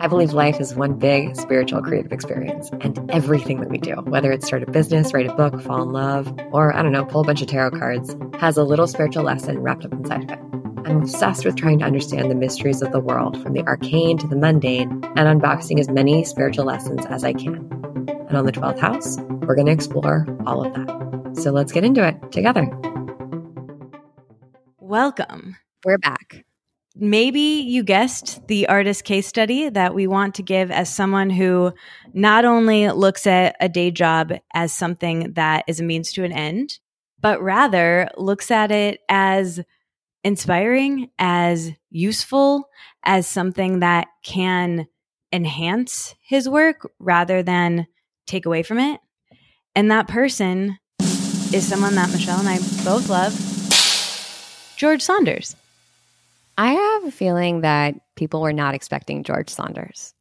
I believe life is one big spiritual creative experience, and everything that we do, whether it's start a business, write a book, fall in love, or I don't know, pull a bunch of tarot cards, has a little spiritual lesson wrapped up inside of it. I'm obsessed with trying to understand the mysteries of the world, from the arcane to the mundane, and unboxing as many spiritual lessons as I can. And on the 12th house, we're going to explore all of that. So let's get into it together. Welcome. We're back. Maybe you guessed the artist case study that we want to give as someone who not only looks at a day job as something that is a means to an end, but rather looks at it as inspiring, as useful, as something that can enhance his work rather than take away from it. And that person is someone that Michelle and I both love George Saunders. I have a feeling that people were not expecting George Saunders.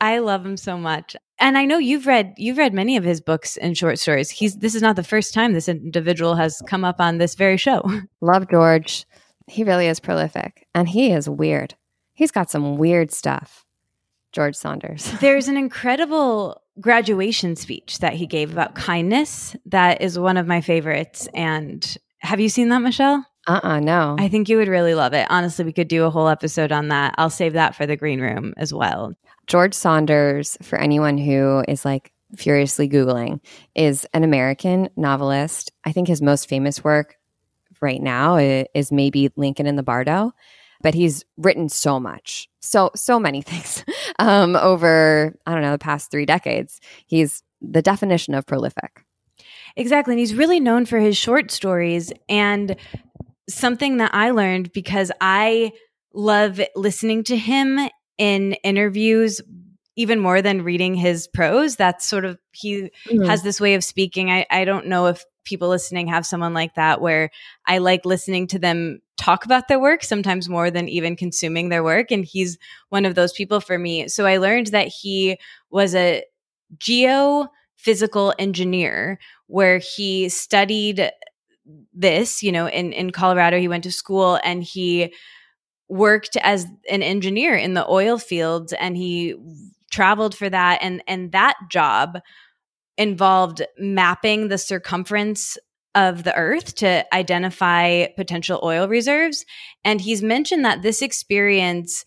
I love him so much. And I know you've read you've read many of his books and short stories. He's this is not the first time this individual has come up on this very show. Love George. He really is prolific and he is weird. He's got some weird stuff. George Saunders. There's an incredible graduation speech that he gave about kindness that is one of my favorites and have you seen that, Michelle? Uh uh no. I think you would really love it. Honestly, we could do a whole episode on that. I'll save that for the green room as well. George Saunders, for anyone who is like furiously Googling, is an American novelist. I think his most famous work right now is maybe Lincoln in the Bardo, but he's written so much, so, so many things um, over, I don't know, the past three decades. He's the definition of prolific. Exactly. And he's really known for his short stories. And something that I learned because I love listening to him in interviews even more than reading his prose. That's sort of, he mm-hmm. has this way of speaking. I, I don't know if people listening have someone like that where I like listening to them talk about their work sometimes more than even consuming their work. And he's one of those people for me. So I learned that he was a geophysical engineer where he studied this, you know, in, in Colorado, he went to school and he worked as an engineer in the oil fields and he traveled for that. And, and that job involved mapping the circumference of the earth to identify potential oil reserves. And he's mentioned that this experience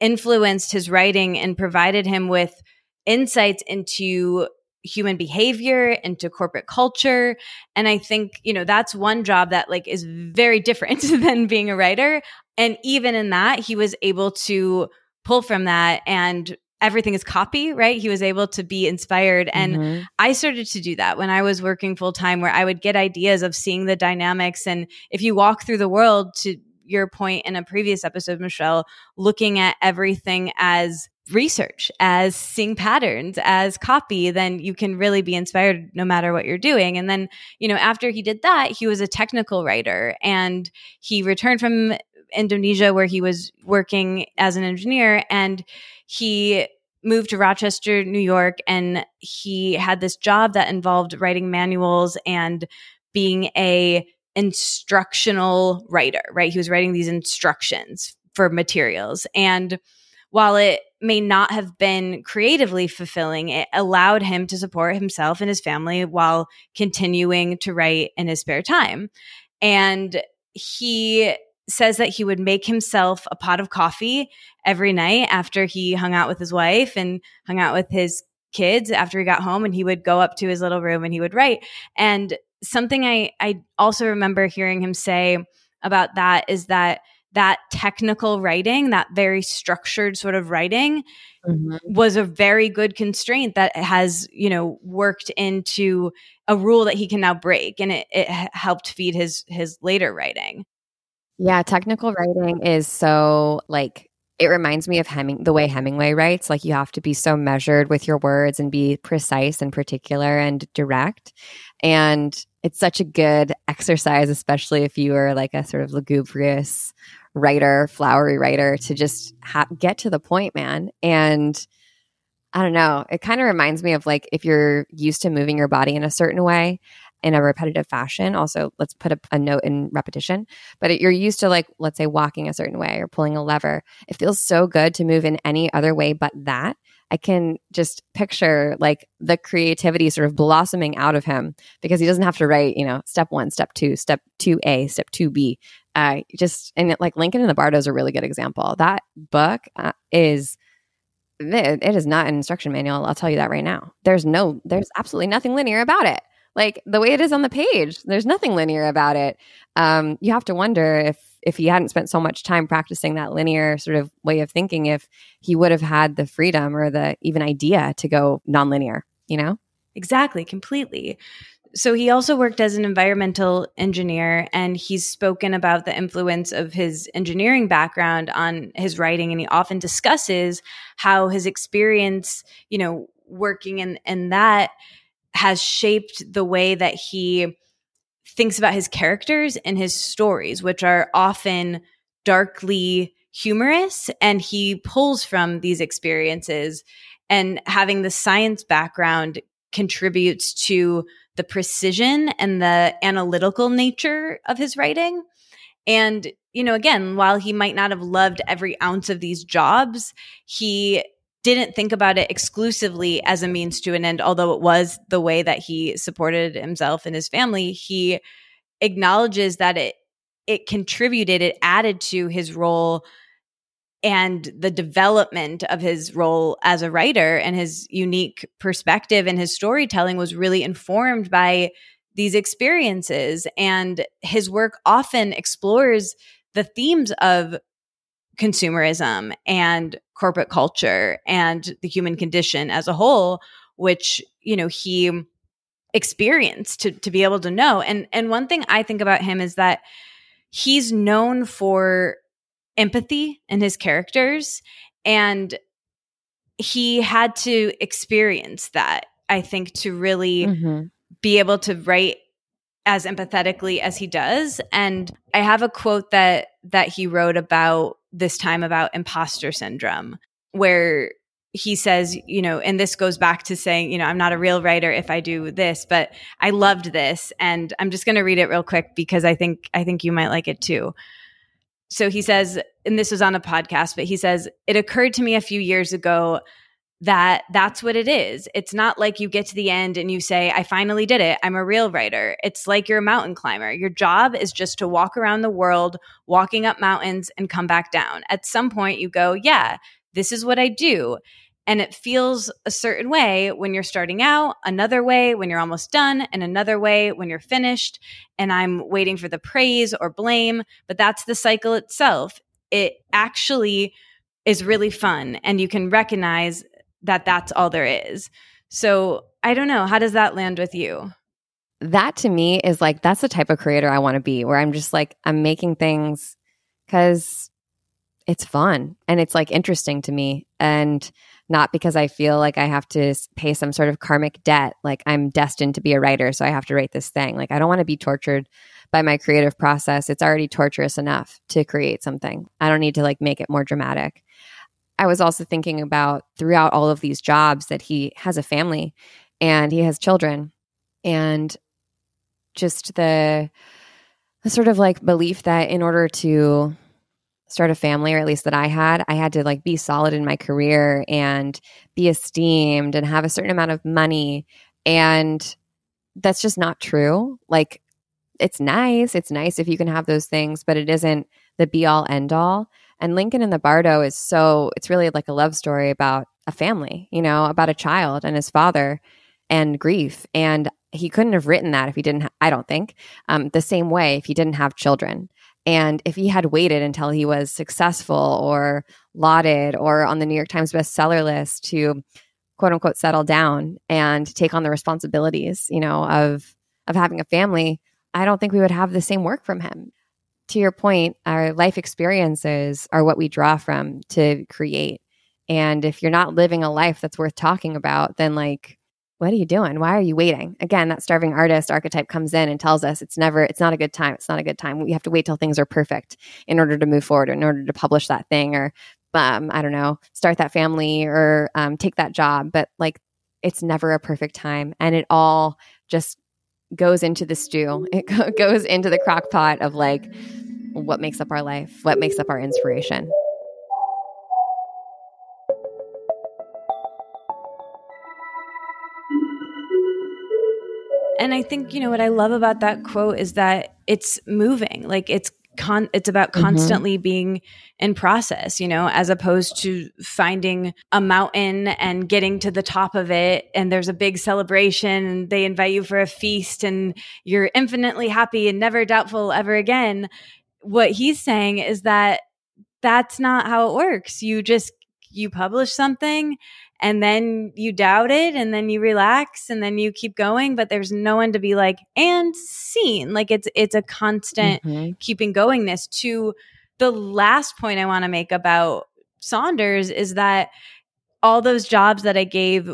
influenced his writing and provided him with insights into human behavior into corporate culture. And i think you know that's one job that like is very different than being a writer. And even in that he was able to pull from that and everything is copy right? He was able to be inspired. And mm-hmm. i started to do that when i was working full time where i would get ideas of seeing the dynamics. And if you walk through the world to your point in a previous episode michelle looking at everything as research, as seeing patterns, as copy, then you can really be inspired no matter what you're doing. And then, you know, after he did that, he was a technical writer and he returned from Indonesia where he was working as an engineer and he moved to Rochester, New York, and he had this job that involved writing manuals and being a instructional writer, right? He was writing these instructions for materials. And while it may not have been creatively fulfilling, it allowed him to support himself and his family while continuing to write in his spare time. And he says that he would make himself a pot of coffee every night after he hung out with his wife and hung out with his kids after he got home and he would go up to his little room and he would write. And something I I also remember hearing him say about that is that that technical writing, that very structured sort of writing mm-hmm. was a very good constraint that has, you know, worked into a rule that he can now break and it, it helped feed his his later writing. Yeah, technical writing is so like it reminds me of Heming the way Hemingway writes. Like you have to be so measured with your words and be precise and particular and direct. And it's such a good exercise, especially if you are like a sort of lugubrious writer, flowery writer, to just ha- get to the point, man. And I don't know, it kind of reminds me of like if you're used to moving your body in a certain way in a repetitive fashion. Also, let's put a, a note in repetition, but it, you're used to like, let's say walking a certain way or pulling a lever. It feels so good to move in any other way but that. I can just picture like the creativity sort of blossoming out of him because he doesn't have to write, you know, step one, step two, step two A, step two B. Uh, just and it, like Lincoln in the Bardo is a really good example. That book uh, is it, it is not an instruction manual. I'll tell you that right now. There's no, there's absolutely nothing linear about it. Like the way it is on the page, there's nothing linear about it. Um, you have to wonder if if he hadn't spent so much time practicing that linear sort of way of thinking, if he would have had the freedom or the even idea to go nonlinear. You know, exactly, completely. So he also worked as an environmental engineer and he's spoken about the influence of his engineering background on his writing and he often discusses how his experience, you know, working in in that has shaped the way that he thinks about his characters and his stories, which are often darkly humorous and he pulls from these experiences. And having the science background contributes to the precision and the analytical nature of his writing. And, you know, again, while he might not have loved every ounce of these jobs, he didn't think about it exclusively as a means to an end, although it was the way that he supported himself and his family. He acknowledges that it it contributed, it added to his role and the development of his role as a writer and his unique perspective and his storytelling was really informed by these experiences. And his work often explores the themes of consumerism and corporate culture and the human condition as a whole, which, you know, he experienced to, to be able to know. And and one thing I think about him is that he's known for empathy in his characters and he had to experience that i think to really mm-hmm. be able to write as empathetically as he does and i have a quote that that he wrote about this time about imposter syndrome where he says, you know, and this goes back to saying, you know, I'm not a real writer if I do this, but I loved this and I'm just going to read it real quick because I think I think you might like it too so he says, and this was on a podcast, but he says, it occurred to me a few years ago that that's what it is. It's not like you get to the end and you say, I finally did it. I'm a real writer. It's like you're a mountain climber. Your job is just to walk around the world, walking up mountains and come back down. At some point, you go, Yeah, this is what I do. And it feels a certain way when you're starting out, another way when you're almost done, and another way when you're finished. And I'm waiting for the praise or blame, but that's the cycle itself. It actually is really fun, and you can recognize that that's all there is. So I don't know. How does that land with you? That to me is like, that's the type of creator I want to be, where I'm just like, I'm making things because it's fun and it's like interesting to me. And not because I feel like I have to pay some sort of karmic debt, like I'm destined to be a writer, so I have to write this thing. Like I don't want to be tortured by my creative process. It's already torturous enough to create something. I don't need to like make it more dramatic. I was also thinking about throughout all of these jobs that he has a family and he has children and just the, the sort of like belief that in order to start a family or at least that I had, I had to like be solid in my career and be esteemed and have a certain amount of money and that's just not true. Like it's nice, it's nice if you can have those things, but it isn't the be all end all. And Lincoln in the Bardo is so it's really like a love story about a family, you know, about a child and his father and grief and he couldn't have written that if he didn't ha- i don't think um, the same way if he didn't have children and if he had waited until he was successful or lauded or on the New York Times bestseller list to quote unquote settle down and take on the responsibilities, you know, of of having a family, I don't think we would have the same work from him. To your point, our life experiences are what we draw from to create. And if you're not living a life that's worth talking about, then like what are you doing? Why are you waiting? Again, that starving artist archetype comes in and tells us it's never, it's not a good time. It's not a good time. We have to wait till things are perfect in order to move forward, in order to publish that thing or, um, I don't know, start that family or um, take that job. But like, it's never a perfect time. And it all just goes into the stew. It goes into the crock pot of like what makes up our life, what makes up our inspiration. And I think, you know, what I love about that quote is that it's moving. Like it's con it's about mm-hmm. constantly mm-hmm. being in process, you know, as opposed to finding a mountain and getting to the top of it and there's a big celebration and they invite you for a feast and you're infinitely happy and never doubtful ever again. What he's saying is that that's not how it works. You just you publish something and then you doubt it and then you relax and then you keep going but there's no one to be like and seen like it's it's a constant mm-hmm. keeping goingness to the last point i want to make about saunders is that all those jobs that i gave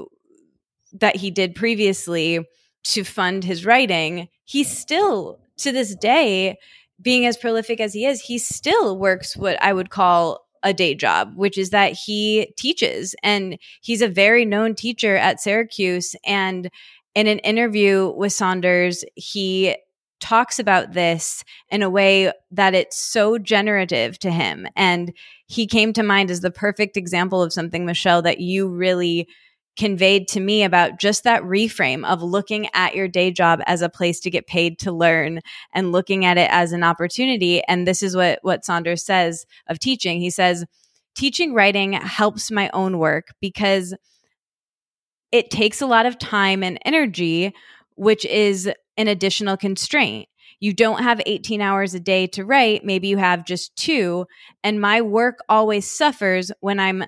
that he did previously to fund his writing he still to this day being as prolific as he is he still works what i would call a day job, which is that he teaches and he's a very known teacher at Syracuse. And in an interview with Saunders, he talks about this in a way that it's so generative to him. And he came to mind as the perfect example of something, Michelle, that you really conveyed to me about just that reframe of looking at your day job as a place to get paid to learn and looking at it as an opportunity. And this is what what Saunders says of teaching. He says teaching writing helps my own work because it takes a lot of time and energy which is an additional constraint. You don't have 18 hours a day to write. Maybe you have just 2 and my work always suffers when i'm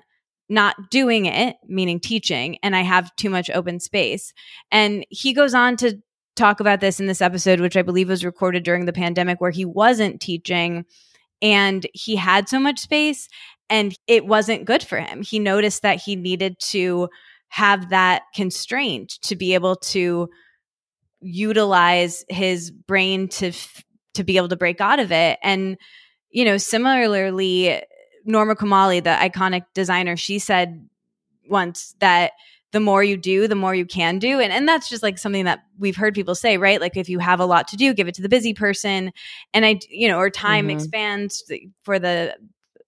not doing it, meaning teaching, and I have too much open space. And he goes on to talk about this in this episode, which I believe was recorded during the pandemic, where he wasn't teaching and he had so much space and it wasn't good for him. He noticed that he needed to have that constraint to be able to utilize his brain to to be able to break out of it and you know similarly Norma Kamali, the iconic designer, she said once that the more you do, the more you can do. And, and that's just like something that we've heard people say, right? Like if you have a lot to do, give it to the busy person. And I, you know, or time mm-hmm. expands for the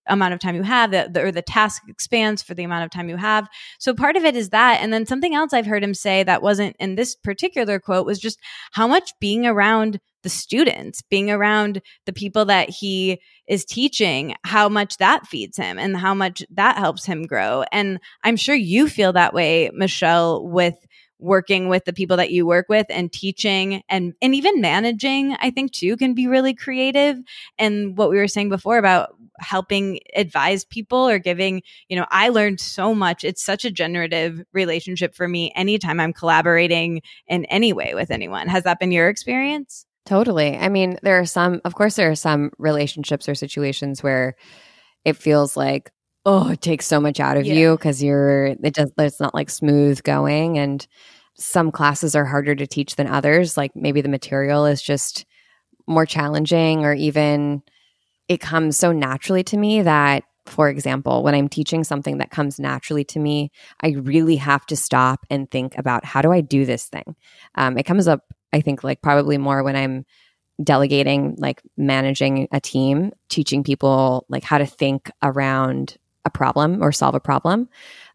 amount of time you have the, the, or the task expands for the amount of time you have so part of it is that and then something else i've heard him say that wasn't in this particular quote was just how much being around the students, being around the people that he is teaching, how much that feeds him and how much that helps him grow. And I'm sure you feel that way, Michelle, with working with the people that you work with and teaching and and even managing i think too can be really creative. And what we were saying before about helping advise people or giving you know i learned so much. It's such a generative relationship for me anytime i'm collaborating in any way with anyone. Has that been your experience Totally. I mean, there are some, of course, there are some relationships or situations where it feels like, oh, it takes so much out of yeah. you because you're, it does, it's not like smooth going. And some classes are harder to teach than others. Like maybe the material is just more challenging or even it comes so naturally to me that for example, when I'm teaching something that comes naturally to me, I really have to stop and think about how do I do this thing? Um, it comes up I think like probably more when I'm delegating, like managing a team, teaching people like how to think around a problem or solve a problem.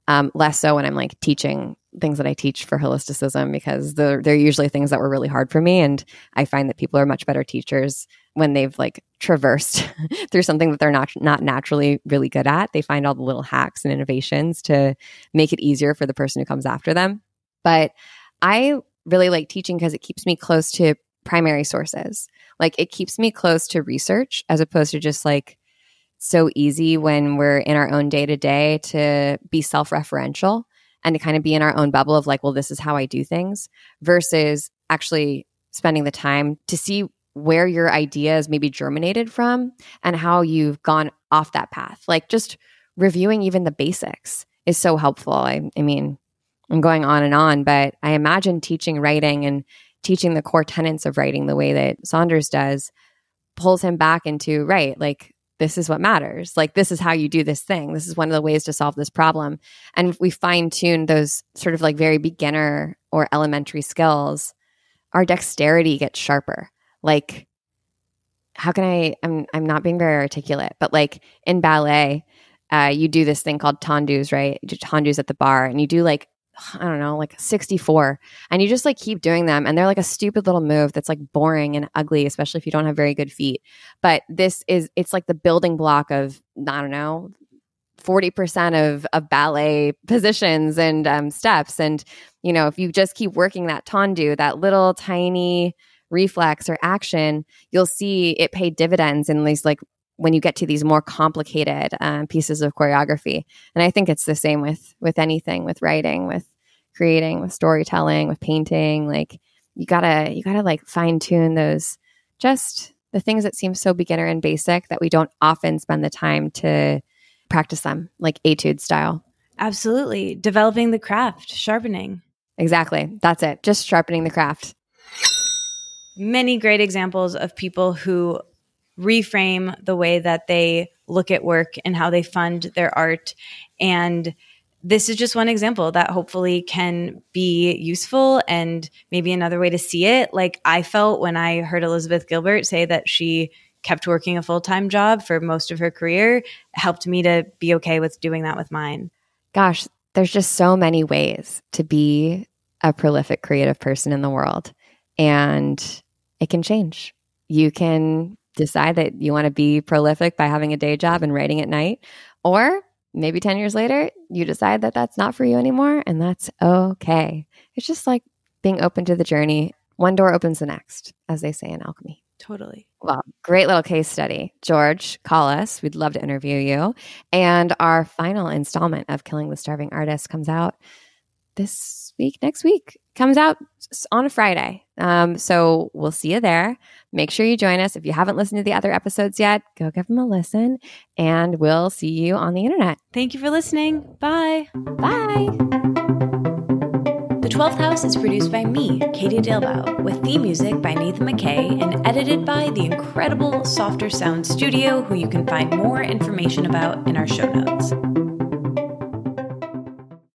Um, less so when I'm like teaching things that I teach for holisticism because they're, they're usually things that were really hard for me. And I find that people are much better teachers when they've like traversed through something that they're not not naturally really good at. They find all the little hacks and innovations to make it easier for the person who comes after them. But I really like teaching because it keeps me close to primary sources. Like it keeps me close to research as opposed to just like so easy when we're in our own day to day to be self referential and to kind of be in our own bubble of like, well, this is how I do things versus actually spending the time to see where your ideas maybe germinated from and how you've gone off that path. Like just reviewing even the basics is so helpful. I, I mean, I'm going on and on, but I imagine teaching writing and teaching the core tenets of writing the way that Saunders does pulls him back into, right, like this is what matters. Like this is how you do this thing. This is one of the ways to solve this problem. And we fine tune those sort of like very beginner or elementary skills our dexterity gets sharper. Like, how can I? I'm I'm not being very articulate, but like in ballet, uh, you do this thing called tendus, right? Tendus at the bar, and you do like I don't know, like 64. And you just like keep doing them. And they're like a stupid little move that's like boring and ugly, especially if you don't have very good feet. But this is, it's like the building block of, I don't know, 40% of, of ballet positions and um, steps. And, you know, if you just keep working that tendu, that little tiny reflex or action, you'll see it pay dividends in these like when you get to these more complicated um, pieces of choreography. And i think it's the same with with anything with writing with creating with storytelling with painting like you gotta you gotta like fine tune those just the things that seem so beginner and basic that we don't often spend the time to practice them like etude style. Absolutely. Developing the craft sharpening. Exactly. That's it. Just sharpening the craft. Many great examples of people who reframe the way that they look at work and how they fund their art. And this is just one example that hopefully can be useful and maybe another way to see it. Like I felt when I heard Elizabeth Gilbert say that she kept working a full time job for most of her career, helped me to be okay with doing that with mine. Gosh, there's just so many ways to be a prolific creative person in the world, and it can change. You can decide that you want to be prolific by having a day job and writing at night. Or maybe 10 years later, you decide that that's not for you anymore, and that's okay. It's just like being open to the journey. One door opens the next, as they say in alchemy. Totally. Well, great little case study. George, call us. We'd love to interview you. And our final installment of Killing the Starving Artist comes out this week, next week. Comes out on a Friday. Um, so we'll see you there. Make sure you join us. If you haven't listened to the other episodes yet, go give them a listen and we'll see you on the internet. Thank you for listening. Bye. Bye. The 12th House is produced by me, Katie Dalebout, with theme music by Nathan McKay and edited by the incredible Softer Sound Studio, who you can find more information about in our show notes.